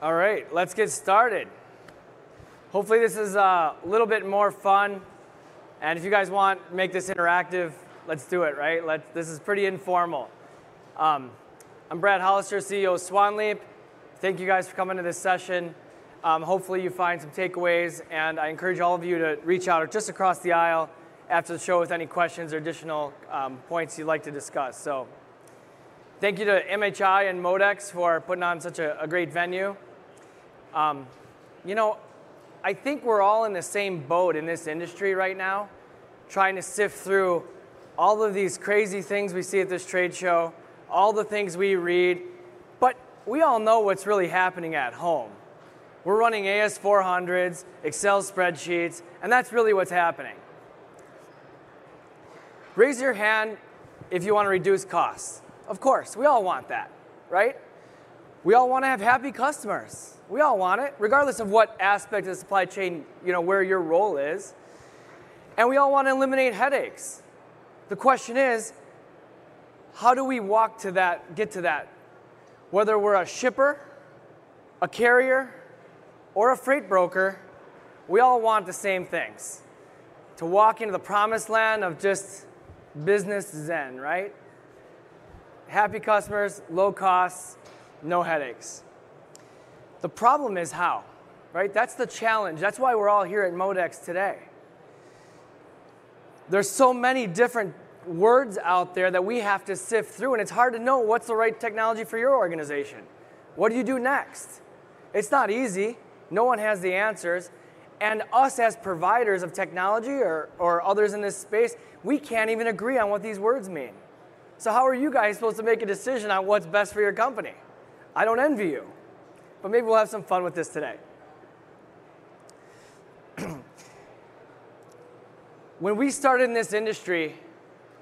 All right, let's get started. Hopefully, this is a little bit more fun. And if you guys want make this interactive, let's do it, right? Let's, this is pretty informal. Um, I'm Brad Hollister, CEO of SwanLeap. Thank you guys for coming to this session. Um, hopefully, you find some takeaways, and I encourage all of you to reach out just across the aisle after the show with any questions or additional um, points you'd like to discuss. So, thank you to MHI and Modex for putting on such a, a great venue. Um, you know, I think we're all in the same boat in this industry right now, trying to sift through all of these crazy things we see at this trade show, all the things we read, but we all know what's really happening at home. We're running AS400s, Excel spreadsheets, and that's really what's happening. Raise your hand if you want to reduce costs. Of course, we all want that, right? We all want to have happy customers. We all want it, regardless of what aspect of the supply chain, you know, where your role is. And we all want to eliminate headaches. The question is, how do we walk to that, get to that? Whether we're a shipper, a carrier, or a freight broker, we all want the same things to walk into the promised land of just business zen, right? Happy customers, low costs, no headaches. The problem is how, right? That's the challenge. That's why we're all here at Modex today. There's so many different words out there that we have to sift through, and it's hard to know what's the right technology for your organization. What do you do next? It's not easy. No one has the answers. And us as providers of technology or, or others in this space, we can't even agree on what these words mean. So, how are you guys supposed to make a decision on what's best for your company? I don't envy you, but maybe we'll have some fun with this today. when we started in this industry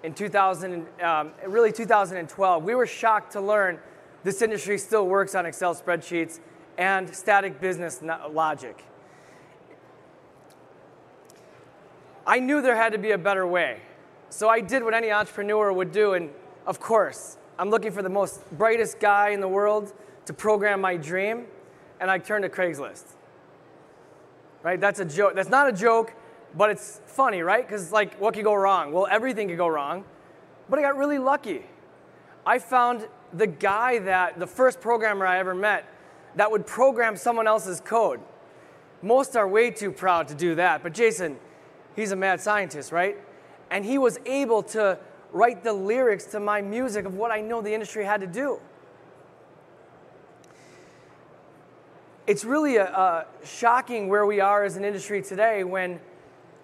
in 2000, um, really 2012, we were shocked to learn this industry still works on Excel spreadsheets and static business logic. I knew there had to be a better way. So I did what any entrepreneur would do, and of course, I'm looking for the most brightest guy in the world to program my dream, and I turned to Craigslist. Right? That's a joke. That's not a joke, but it's funny, right? Because, like, what could go wrong? Well, everything could go wrong, but I got really lucky. I found the guy that, the first programmer I ever met, that would program someone else's code. Most are way too proud to do that, but Jason, he's a mad scientist, right? And he was able to write the lyrics to my music of what I know the industry had to do. It's really a, a shocking where we are as an industry today when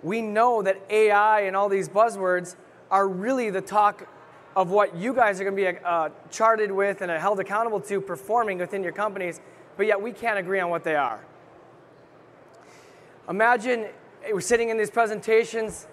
we know that AI and all these buzzwords are really the talk of what you guys are going to be uh, charted with and held accountable to performing within your companies but yet we can't agree on what they are. Imagine we're sitting in these presentations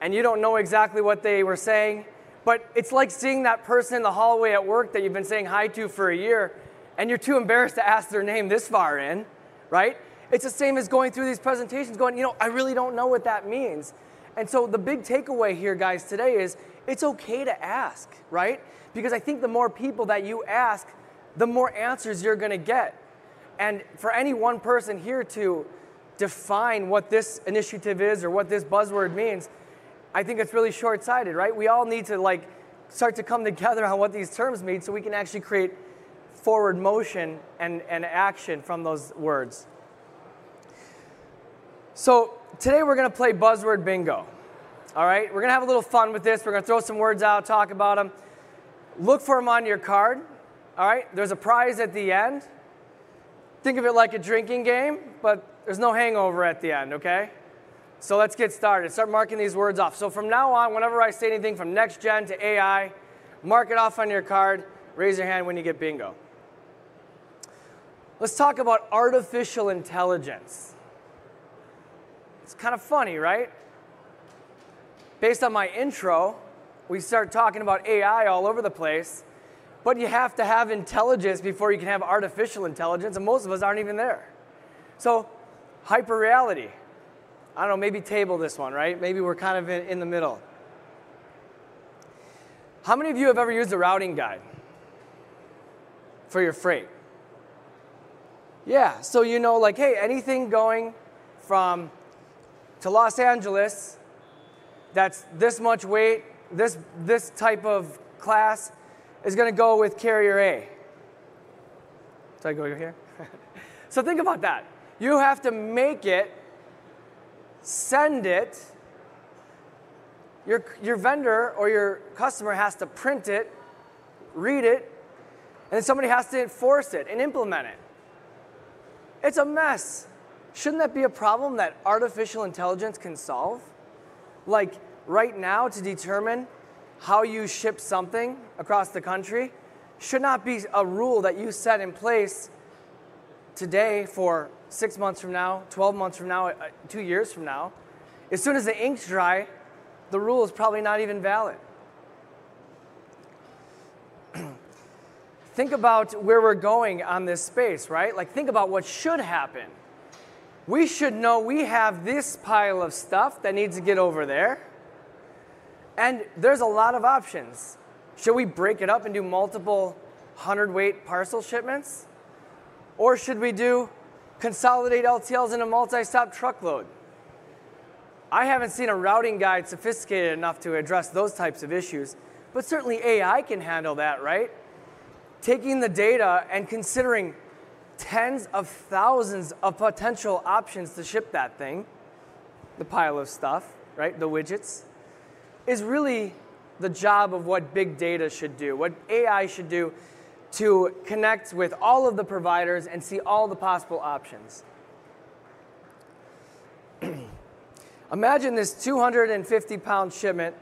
and you don't know exactly what they were saying, but it's like seeing that person in the hallway at work that you've been saying hi to for a year and you're too embarrassed to ask their name this far in, right? It's the same as going through these presentations going, you know, I really don't know what that means. And so the big takeaway here, guys, today is it's okay to ask, right? Because I think the more people that you ask, the more answers you're gonna get. And for any one person here to define what this initiative is or what this buzzword means, I think it's really short-sighted, right? We all need to like start to come together on what these terms mean so we can actually create forward motion and, and action from those words. So today we're gonna play buzzword bingo. All right, we're gonna have a little fun with this. We're gonna throw some words out, talk about them. Look for them on your card. All right, there's a prize at the end. Think of it like a drinking game, but there's no hangover at the end, okay? So let's get started. Start marking these words off. So from now on, whenever I say anything from next gen to AI, mark it off on your card. Raise your hand when you get bingo. Let's talk about artificial intelligence. It's kind of funny, right? Based on my intro, we start talking about AI all over the place. But you have to have intelligence before you can have artificial intelligence, and most of us aren't even there. So, hyper reality. I don't know, maybe table this one, right? Maybe we're kind of in, in the middle. How many of you have ever used a routing guide for your freight? Yeah, so you know, like, hey, anything going from to Los Angeles that's this much weight, this, this type of class is going to go with carrier A. So I go here? so think about that. You have to make it, send it, your, your vendor or your customer has to print it, read it, and then somebody has to enforce it and implement it. It's a mess. Shouldn't that be a problem that artificial intelligence can solve? Like right now, to determine how you ship something across the country should not be a rule that you set in place today for six months from now, 12 months from now, uh, two years from now. As soon as the ink's dry, the rule is probably not even valid. Think about where we're going on this space, right? Like, think about what should happen. We should know we have this pile of stuff that needs to get over there. And there's a lot of options. Should we break it up and do multiple 100 weight parcel shipments? Or should we do consolidate LTLs in a multi stop truckload? I haven't seen a routing guide sophisticated enough to address those types of issues, but certainly AI can handle that, right? Taking the data and considering tens of thousands of potential options to ship that thing, the pile of stuff, right, the widgets, is really the job of what big data should do, what AI should do to connect with all of the providers and see all the possible options. Imagine this 250 pound shipment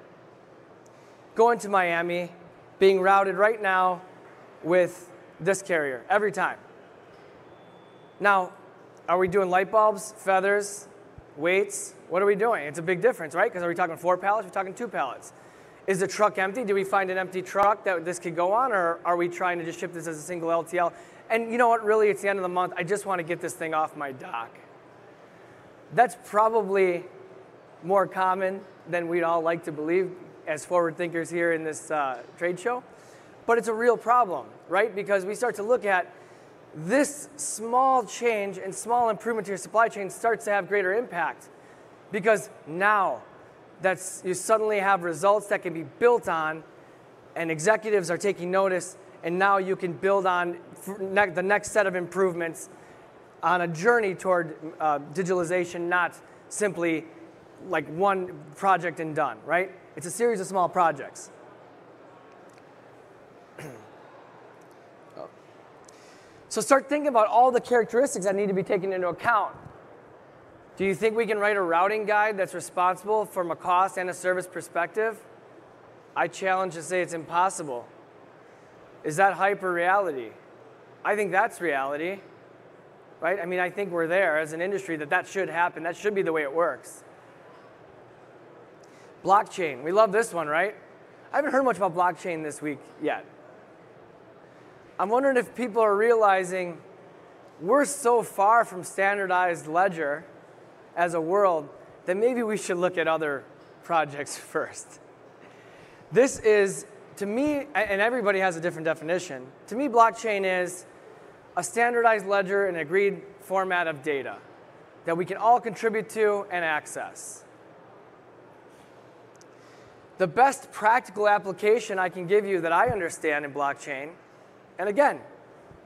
going to Miami, being routed right now with this carrier every time. Now, are we doing light bulbs, feathers, weights? What are we doing? It's a big difference, right? Because are we talking four pallets? We're talking two pallets. Is the truck empty? Do we find an empty truck that this could go on, or are we trying to just ship this as a single LTL? And you know what? Really, it's the end of the month. I just want to get this thing off my dock. That's probably more common than we'd all like to believe as forward thinkers here in this uh, trade show. But it's a real problem, right? Because we start to look at this small change and small improvement to your supply chain starts to have greater impact. Because now that's you suddenly have results that can be built on and executives are taking notice and now you can build on the next set of improvements on a journey toward uh, digitalization, not simply like one project and done, right? It's a series of small projects. So start thinking about all the characteristics that need to be taken into account. Do you think we can write a routing guide that's responsible from a cost and a service perspective? I challenge to say it's impossible. Is that hyper reality? I think that's reality. Right? I mean, I think we're there as an industry that that should happen. That should be the way it works. Blockchain. We love this one, right? I haven't heard much about blockchain this week yet. I'm wondering if people are realizing we're so far from standardized ledger as a world that maybe we should look at other projects first. This is, to me, and everybody has a different definition, to me, blockchain is a standardized ledger and agreed format of data that we can all contribute to and access. The best practical application I can give you that I understand in blockchain and again,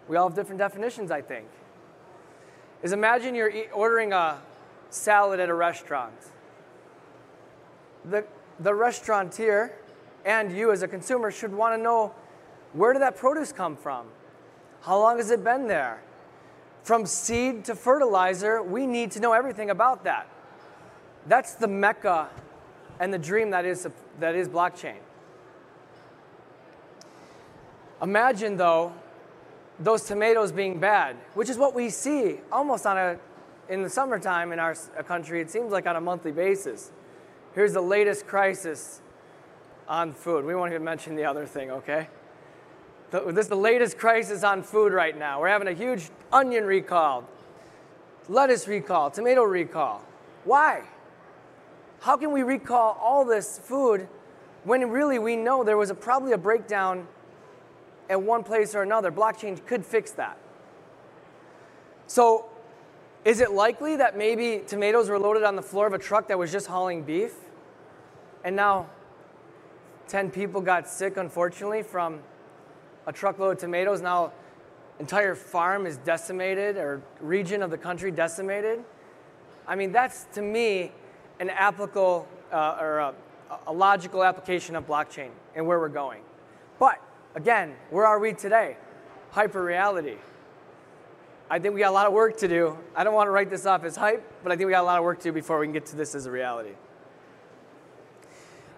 we all have different definitions, I think. Is imagine you're ordering a salad at a restaurant. The, the restaurateur and you as a consumer should want to know where did that produce come from? How long has it been there? From seed to fertilizer, we need to know everything about that. That's the mecca and the dream that is, that is blockchain. Imagine, though, those tomatoes being bad, which is what we see almost on a, in the summertime in our uh, country, it seems like on a monthly basis. Here's the latest crisis on food. We won't even mention the other thing, okay? This is the latest crisis on food right now. We're having a huge onion recall, lettuce recall, tomato recall. Why? How can we recall all this food when really we know there was a, probably a breakdown at one place or another. Blockchain could fix that. So is it likely that maybe tomatoes were loaded on the floor of a truck that was just hauling beef? And now 10 people got sick, unfortunately, from a truckload of tomatoes. Now, entire farm is decimated or region of the country decimated. I mean, that's to me an applicable uh, or a, a logical application of blockchain and where we're going. But again, where are we today? Hyper reality. I think we got a lot of work to do. I don't want to write this off as hype, but I think we got a lot of work to do before we can get to this as a reality.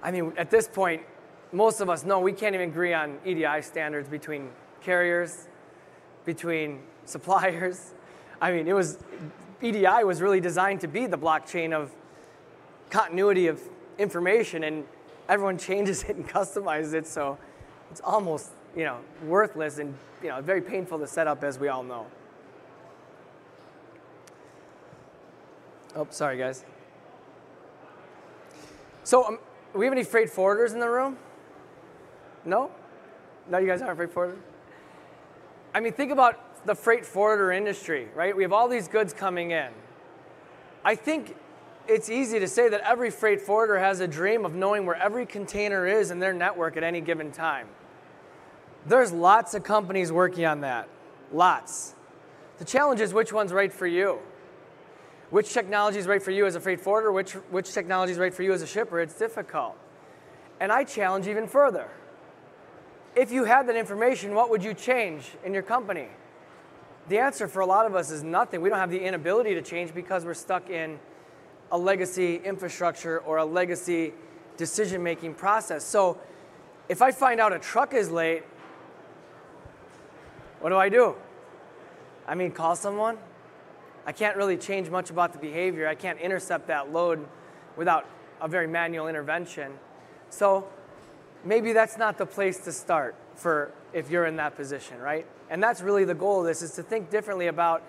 I mean, at this point, most of us know we can't even agree on EDI standards between carriers, between suppliers. I mean, it was EDI was really designed to be the blockchain of continuity of information, and everyone changes it and customizes it, so it's almost you know worthless and you know very painful to set up, as we all know. Oh, sorry, guys. So, um, we have any freight forwarders in the room? No? No, you guys aren't freight forwarders? I mean, think about the freight forwarder industry, right? We have all these goods coming in. I think it's easy to say that every freight forwarder has a dream of knowing where every container is in their network at any given time. There's lots of companies working on that. Lots. The challenge is which one's right for you. Which technology is right for you as a freight forwarder, which, which technology is right for you as a shipper, it's difficult. And I challenge even further. If you had that information, what would you change in your company? The answer for a lot of us is nothing. We don't have the inability to change because we're stuck in a legacy infrastructure or a legacy decision making process. So if I find out a truck is late, what do I do? I mean, call someone? I can't really change much about the behavior. I can't intercept that load without a very manual intervention. So maybe that's not the place to start for if you're in that position, right? And that's really the goal of this is to think differently about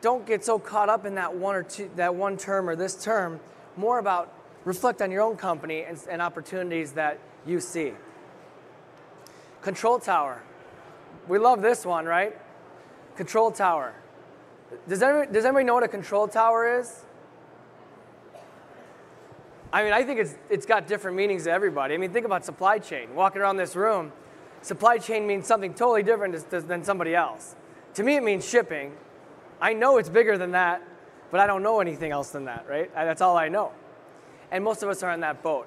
don't get so caught up in that one or two that one term or this term, more about reflect on your own company and, and opportunities that you see. Control tower. We love this one, right? Control tower. Does anybody, does anybody know what a control tower is? I mean, I think it's, it's got different meanings to everybody. I mean, think about supply chain. Walking around this room, supply chain means something totally different than somebody else. To me, it means shipping. I know it's bigger than that, but I don't know anything else than that, right? That's all I know. And most of us are on that boat.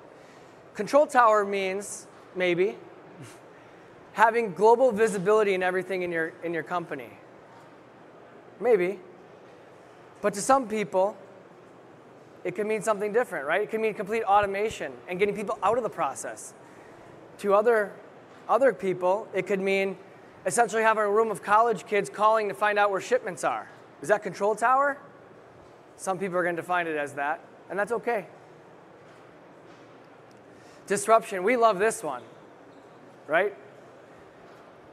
Control tower means, maybe, having global visibility in everything in your, in your company. Maybe. But to some people, it can mean something different, right? It can mean complete automation and getting people out of the process. To other, other people, it could mean essentially having a room of college kids calling to find out where shipments are. Is that control tower? Some people are going to define it as that, and that's okay. Disruption, we love this one, right?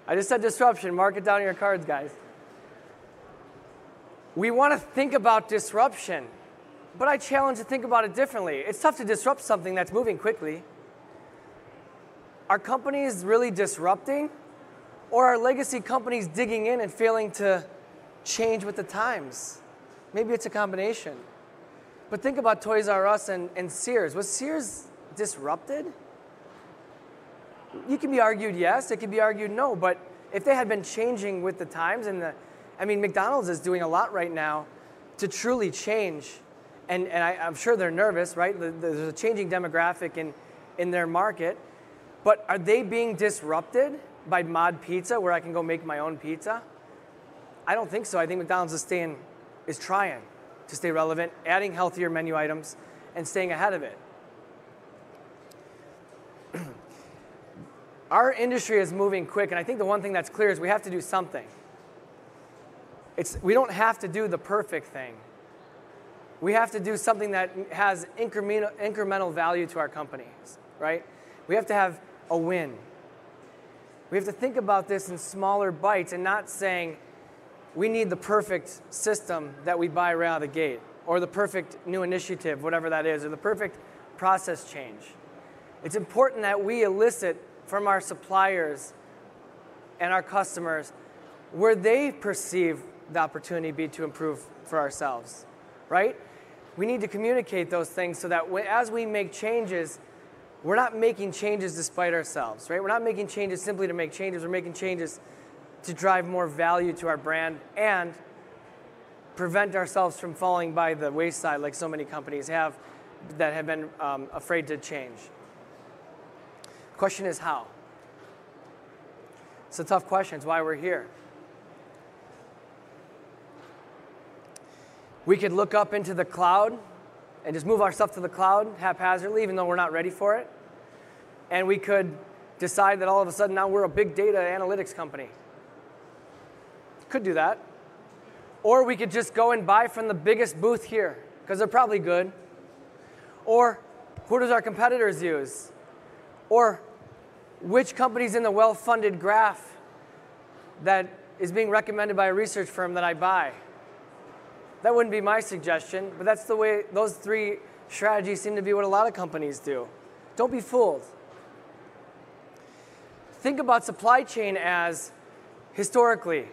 I just said disruption. Mark it down in your cards, guys. We want to think about disruption. But I challenge to think about it differently. It's tough to disrupt something that's moving quickly. Are companies really disrupting? Or are legacy companies digging in and failing to change with the times? Maybe it's a combination. But think about Toys R Us and, and Sears. Was Sears disrupted? You can be argued yes, it can be argued no, but if they had been changing with the times and the, I mean, McDonald's is doing a lot right now to truly change and, and I, am sure they're nervous, right? There's a changing demographic in, in their market. But are they being disrupted by mod pizza where I can go make my own pizza? I don't think so. I think McDonald's is staying, is trying to stay relevant, adding healthier menu items, and staying ahead of it. Our industry is moving quick, and I think the one thing that's clear is we have to do something. It's, we don't have to do the perfect thing we have to do something that has incremental, incremental value to our companies, right? We have to have a win. We have to think about this in smaller bites and not saying we need the perfect system that we buy right out of the gate or the perfect new initiative, whatever that is, or the perfect process change. It's important that we elicit from our suppliers and our customers where they perceive the opportunity be to improve for ourselves, right? We need to communicate those things so that as we make changes, we're not making changes despite ourselves, right? We're not making changes simply to make changes. We're making changes to drive more value to our brand and prevent ourselves from falling by the wayside like so many companies have that have been um, afraid to change. Question is how? It's a tough question. It's why we're here. We could look up into the cloud and just move our stuff to the cloud haphazardly, even though we're not ready for it. And we could decide that all of a sudden now we're a big data analytics company. Could do that. Or we could just go and buy from the biggest booth here, because they're probably good. Or who does our competitors use? Or which company's in the well funded graph that is being recommended by a research firm that I buy? That wouldn't be my suggestion, but that's the way those three strategies seem to be what a lot of companies do. Don't be fooled. Think about supply chain as historically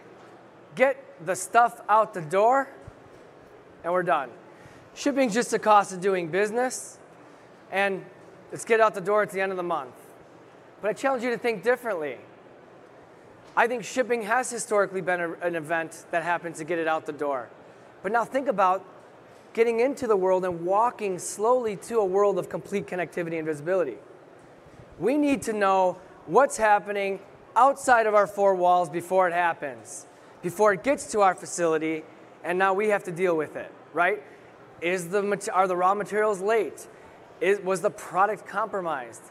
get the stuff out the door and we're done. Shipping's just a cost of doing business and let's get out the door at the end of the month. But I challenge you to think differently. I think shipping has historically been a, an event that happens to get it out the door. But now think about getting into the world and walking slowly to a world of complete connectivity and visibility. We need to know what's happening outside of our four walls before it happens, before it gets to our facility, and now we have to deal with it, right? Is the, are the raw materials late? Was the product compromised,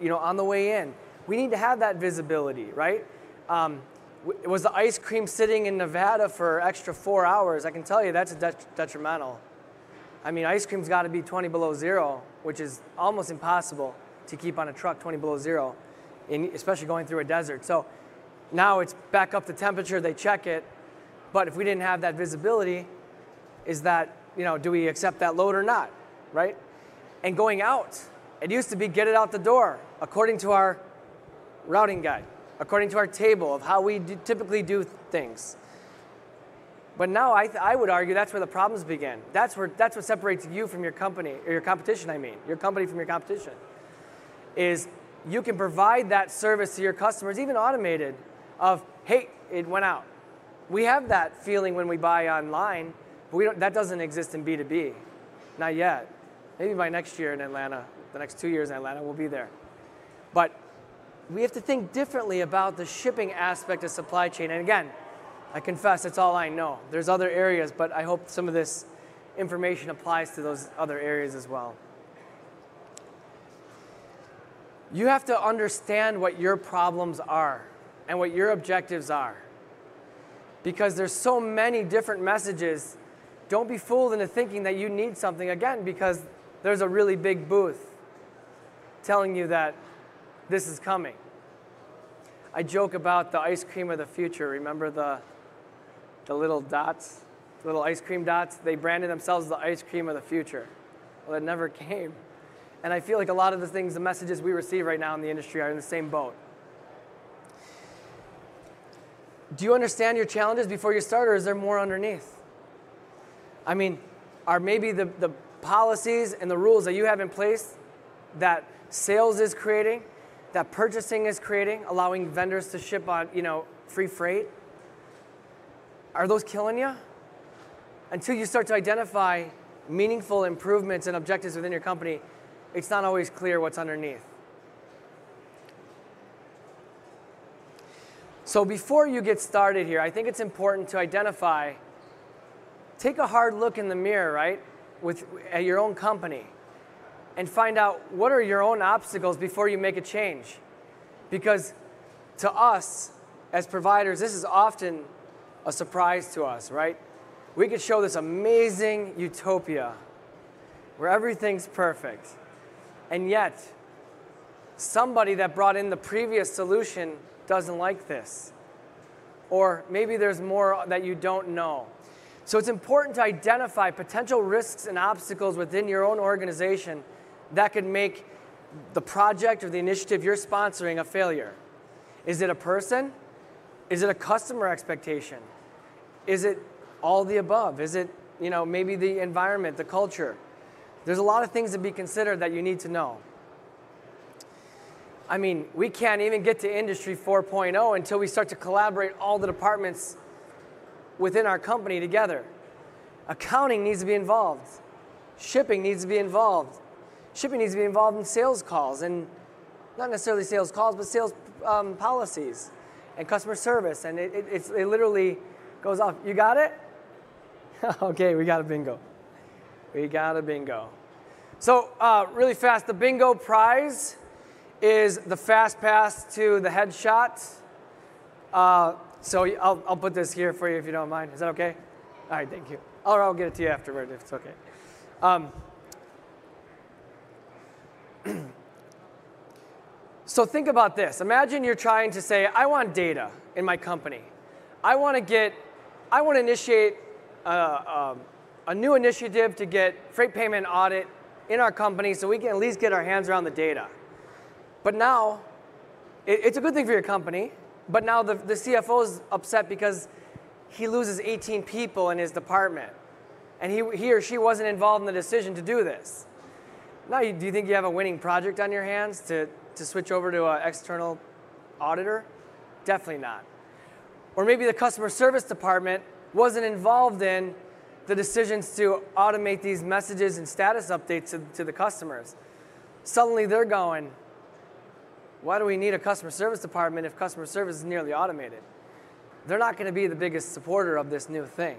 you know, on the way in? We need to have that visibility, right? Um, was the ice cream sitting in Nevada for extra four hours? I can tell you that's det- detrimental. I mean, ice cream's got to be 20 below zero, which is almost impossible to keep on a truck 20 below zero, in, especially going through a desert. So now it's back up to temperature, they check it. But if we didn't have that visibility, is that, you know, do we accept that load or not, right? And going out, it used to be get it out the door according to our routing guide according to our table of how we do, typically do things. But now I, I would argue that's where the problems begin. That's, where, that's what separates you from your company, or your competition, I mean, your company from your competition, is you can provide that service to your customers, even automated, of, hey, it went out. We have that feeling when we buy online, but we don't, that doesn't exist in B2B. Not yet. Maybe by next year in Atlanta, the next two years in Atlanta, we'll be there. But we have to think differently about the shipping aspect of supply chain. And again, I confess it's all I know. There's other areas, but I hope some of this information applies to those other areas as well. You have to understand what your problems are and what your objectives are. Because there's so many different messages. Don't be fooled into thinking that you need something again because there's a really big booth telling you that this is coming. I joke about the ice cream of the future. Remember the, the little dots, the little ice cream dots? They branded themselves the ice cream of the future. Well, it never came. And I feel like a lot of the things, the messages we receive right now in the industry are in the same boat. Do you understand your challenges before you start, or is there more underneath? I mean, are maybe the, the policies and the rules that you have in place that sales is creating that purchasing is creating, allowing vendors to ship on, you know, free freight? Are those killing you? Until you start to identify meaningful improvements and objectives within your company, it's not always clear what's underneath. So before you get started here, I think it's important to identify, take a hard look in the mirror, right, with at your own company and find out what are your own obstacles before you make a change. Because to us, as providers, this is often a surprise to us, right? We could show this amazing utopia where everything's perfect. And yet, somebody that brought in the previous solution doesn't like this. Or maybe there's more that you don't know. So it's important to identify potential risks and obstacles within your own organization that could make the project or the initiative you're sponsoring a failure? Is it a person? Is it a customer expectation? Is it all the above? Is it, you know, maybe the environment, the culture? There's a lot of things to be considered that you need to know. I mean, we can't even get to Industry 4.0 until we start to collaborate all the departments within our company together. Accounting needs to be involved. Shipping needs to be involved. Shipping needs to be involved in sales calls and not necessarily sales calls, but sales um, policies and customer service. And it, it, it literally goes off. You got it? okay, we got a bingo. We got a bingo. So, uh, really fast, the bingo prize is the fast pass to the headshot. Uh, so I'll, I'll put this here for you if you don't mind. Is that okay? All right, thank you. Or I'll get it to you afterward if it's okay. Um, so think about this. Imagine you're trying to say, I want data in my company. I want to get, I want to initiate a, a, um, a new initiative to get freight payment audit in our company so we can at least get our hands around the data. But now, it, it's a good thing for your company, but now the, the CFO is upset because he loses 18 people in his department. And he, he or she wasn't involved in the decision to do this. Now, do you think you have a winning project on your hands to, to switch over to an external auditor? Definitely not. Or maybe the customer service department wasn't involved in the decisions to automate these messages and status updates to, to the customers. Suddenly they're going, why do we need a customer service department if customer service is nearly automated? They're not going to be the biggest supporter of this new thing.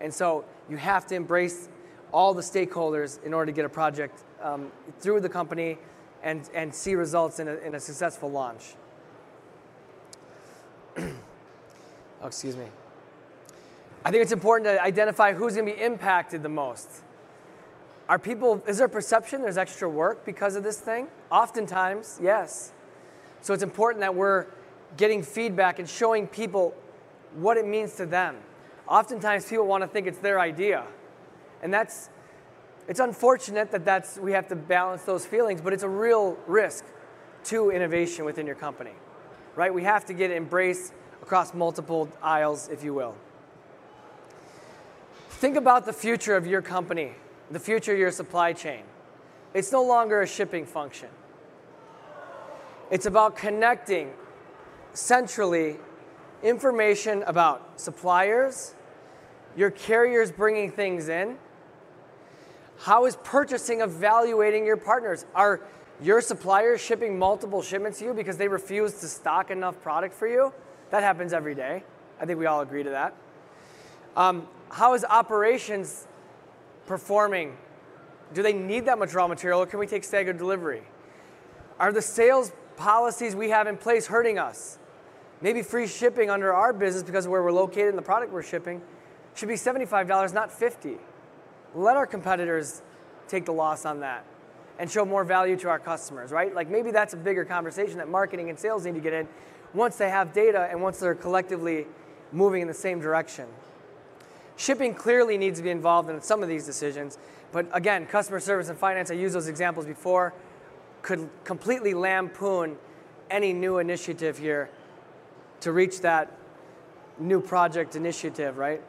And so you have to embrace all the stakeholders in order to get a project um, through the company and, and see results in a, in a successful launch. oh, excuse me. I think it's important to identify who's going to be impacted the most. Are people, is there perception there's extra work because of this thing? Oftentimes, yes. So it's important that we're getting feedback and showing people what it means to them. Oftentimes, people want to think it's their idea. And that's, it's unfortunate that that's, we have to balance those feelings, but it's a real risk to innovation within your company, right? We have to get embraced across multiple aisles, if you will. Think about the future of your company, the future of your supply chain. It's no longer a shipping function. It's about connecting centrally information about suppliers, your carriers bringing things in. How is purchasing evaluating your partners? Are your suppliers shipping multiple shipments to you because they refuse to stock enough product for you? That happens every day. I think we all agree to that. Um, how is operations performing? Do they need that much raw material or can we take staggered delivery? Are the sales policies we have in place hurting us? Maybe free shipping under our business because of where we're located and the product we're shipping should be $75, not 50. Let our competitors take the loss on that and show more value to our customers, right? Like maybe that's a bigger conversation that marketing and sales need to get in once they have data and once they're collectively moving in the same direction. Shipping clearly needs to be involved in some of these decisions, but again, customer service and finance, I used those examples before, could completely lampoon any new initiative here to reach that new project initiative, right?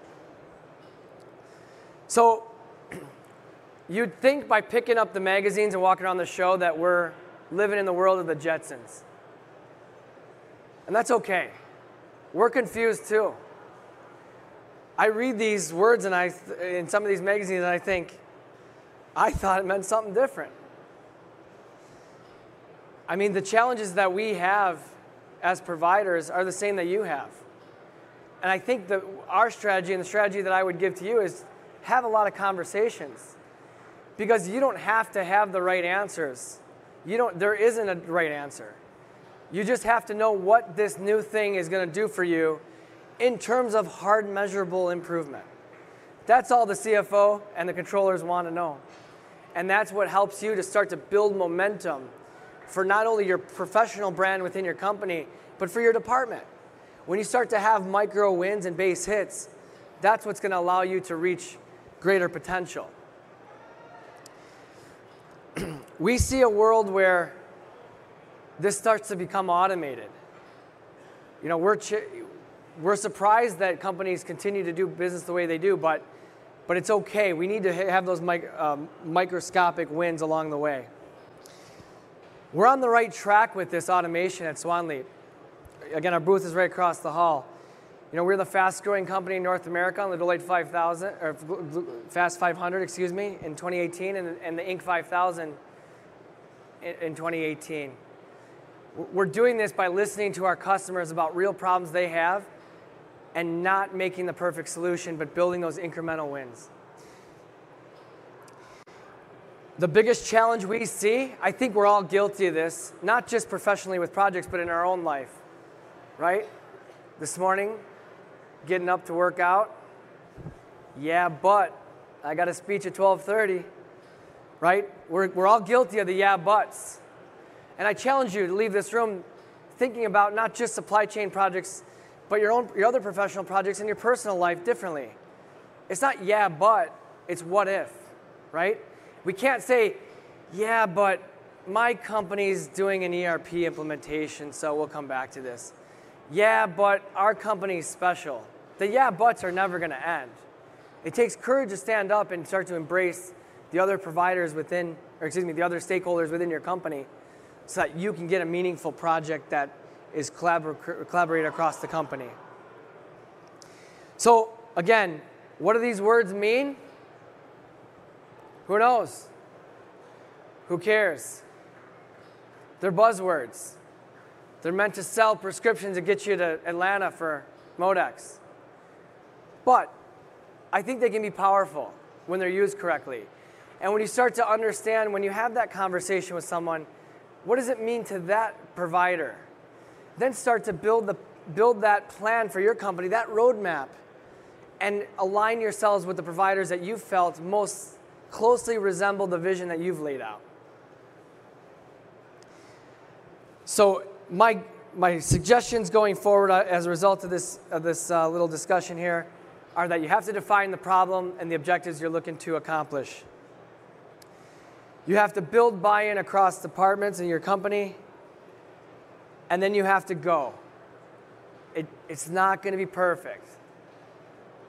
So you'd think by picking up the magazines and walking around the show that we're living in the world of the Jetsons. And that's okay. We're confused too. I read these words and I, in some of these magazines and I think, I thought it meant something different. I mean, the challenges that we have as providers are the same that you have. And I think that our strategy and the strategy that I would give to you is have a lot of conversations because you don't have to have the right answers. You don't, there isn't a right answer. You just have to know what this new thing is going to do for you in terms of hard measurable improvement. That's all the CFO and the controllers want to know. And that's what helps you to start to build momentum for not only your professional brand within your company, but for your department. When you start to have micro wins and base hits, that's what's going to allow you to reach greater potential. we see a world where this starts to become automated. You know, we're we're surprised that companies continue to do business the way they do, but, but it's okay. We need to have those mic- um, microscopic wins along the way. We're on the right track with this automation at SwanLeap. Again, our booth is right across the hall. You know, we're the fast growing company in North America on the Deloitte 5000, or Fast 500, excuse me, in 2018, and, and the Inc. 5000 in, in 2018. We're doing this by listening to our customers about real problems they have and not making the perfect solution, but building those incremental wins. The biggest challenge we see, I think we're all guilty of this, not just professionally with projects, but in our own life, right? This morning, getting up to work out. Yeah, but I got a speech at 12:30. Right? We're, we're all guilty of the yeah buts. And I challenge you to leave this room thinking about not just supply chain projects, but your own your other professional projects and your personal life differently. It's not yeah, but it's what if, right? We can't say, yeah, but my company's doing an ERP implementation, so we'll come back to this. Yeah, but our company's special. The yeah buts are never going to end. It takes courage to stand up and start to embrace the other providers within, or excuse me, the other stakeholders within your company so that you can get a meaningful project that is collabor- collaborated across the company. So, again, what do these words mean? Who knows? Who cares? They're buzzwords. They're meant to sell prescriptions and get you to Atlanta for Modex. But I think they can be powerful when they're used correctly. And when you start to understand, when you have that conversation with someone, what does it mean to that provider? Then start to build, the, build that plan for your company, that roadmap, and align yourselves with the providers that you felt most closely resemble the vision that you've laid out. So, my, my suggestions going forward uh, as a result of this, of this uh, little discussion here are that you have to define the problem and the objectives you're looking to accomplish. You have to build buy in across departments in your company, and then you have to go. It, it's not going to be perfect.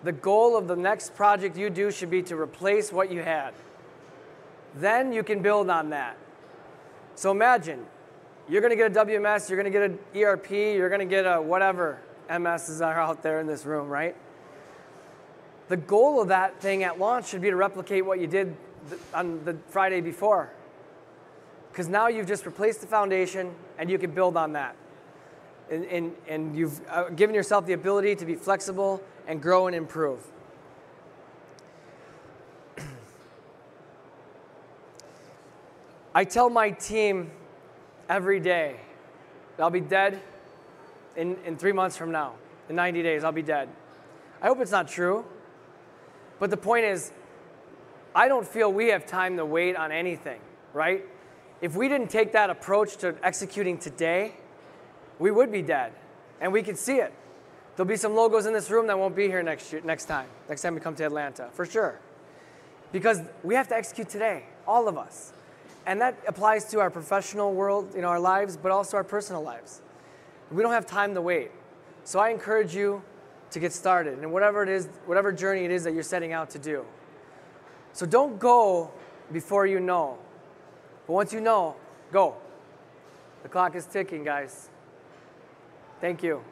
The goal of the next project you do should be to replace what you had. Then you can build on that. So imagine you're going to get a WMS, you're going to get an ERP, you're going to get a whatever MSs are out there in this room, right? The goal of that thing at launch should be to replicate what you did on the Friday before. Because now you've just replaced the foundation and you can build on that. And, and, and you've uh, given yourself the ability to be flexible and grow and improve. I tell my team every day I'll be dead in, in three months from now. In 90 days, I'll be dead. I hope it's not true. But the point is, I don't feel we have time to wait on anything, right? If we didn't take that approach to executing today, we would be dead. And we can see it. There'll be some logos in this room that won't be here next year, next time, next time we come to Atlanta, for sure. Because we have to execute today, all of us. And that applies to our professional world, you know, our lives, but also our personal lives. We don't have time to wait. So I encourage you to get started and whatever it is, whatever journey it is that you're setting out to do. So don't go before you know. But once you know, go. The clock is ticking, guys. Thank you.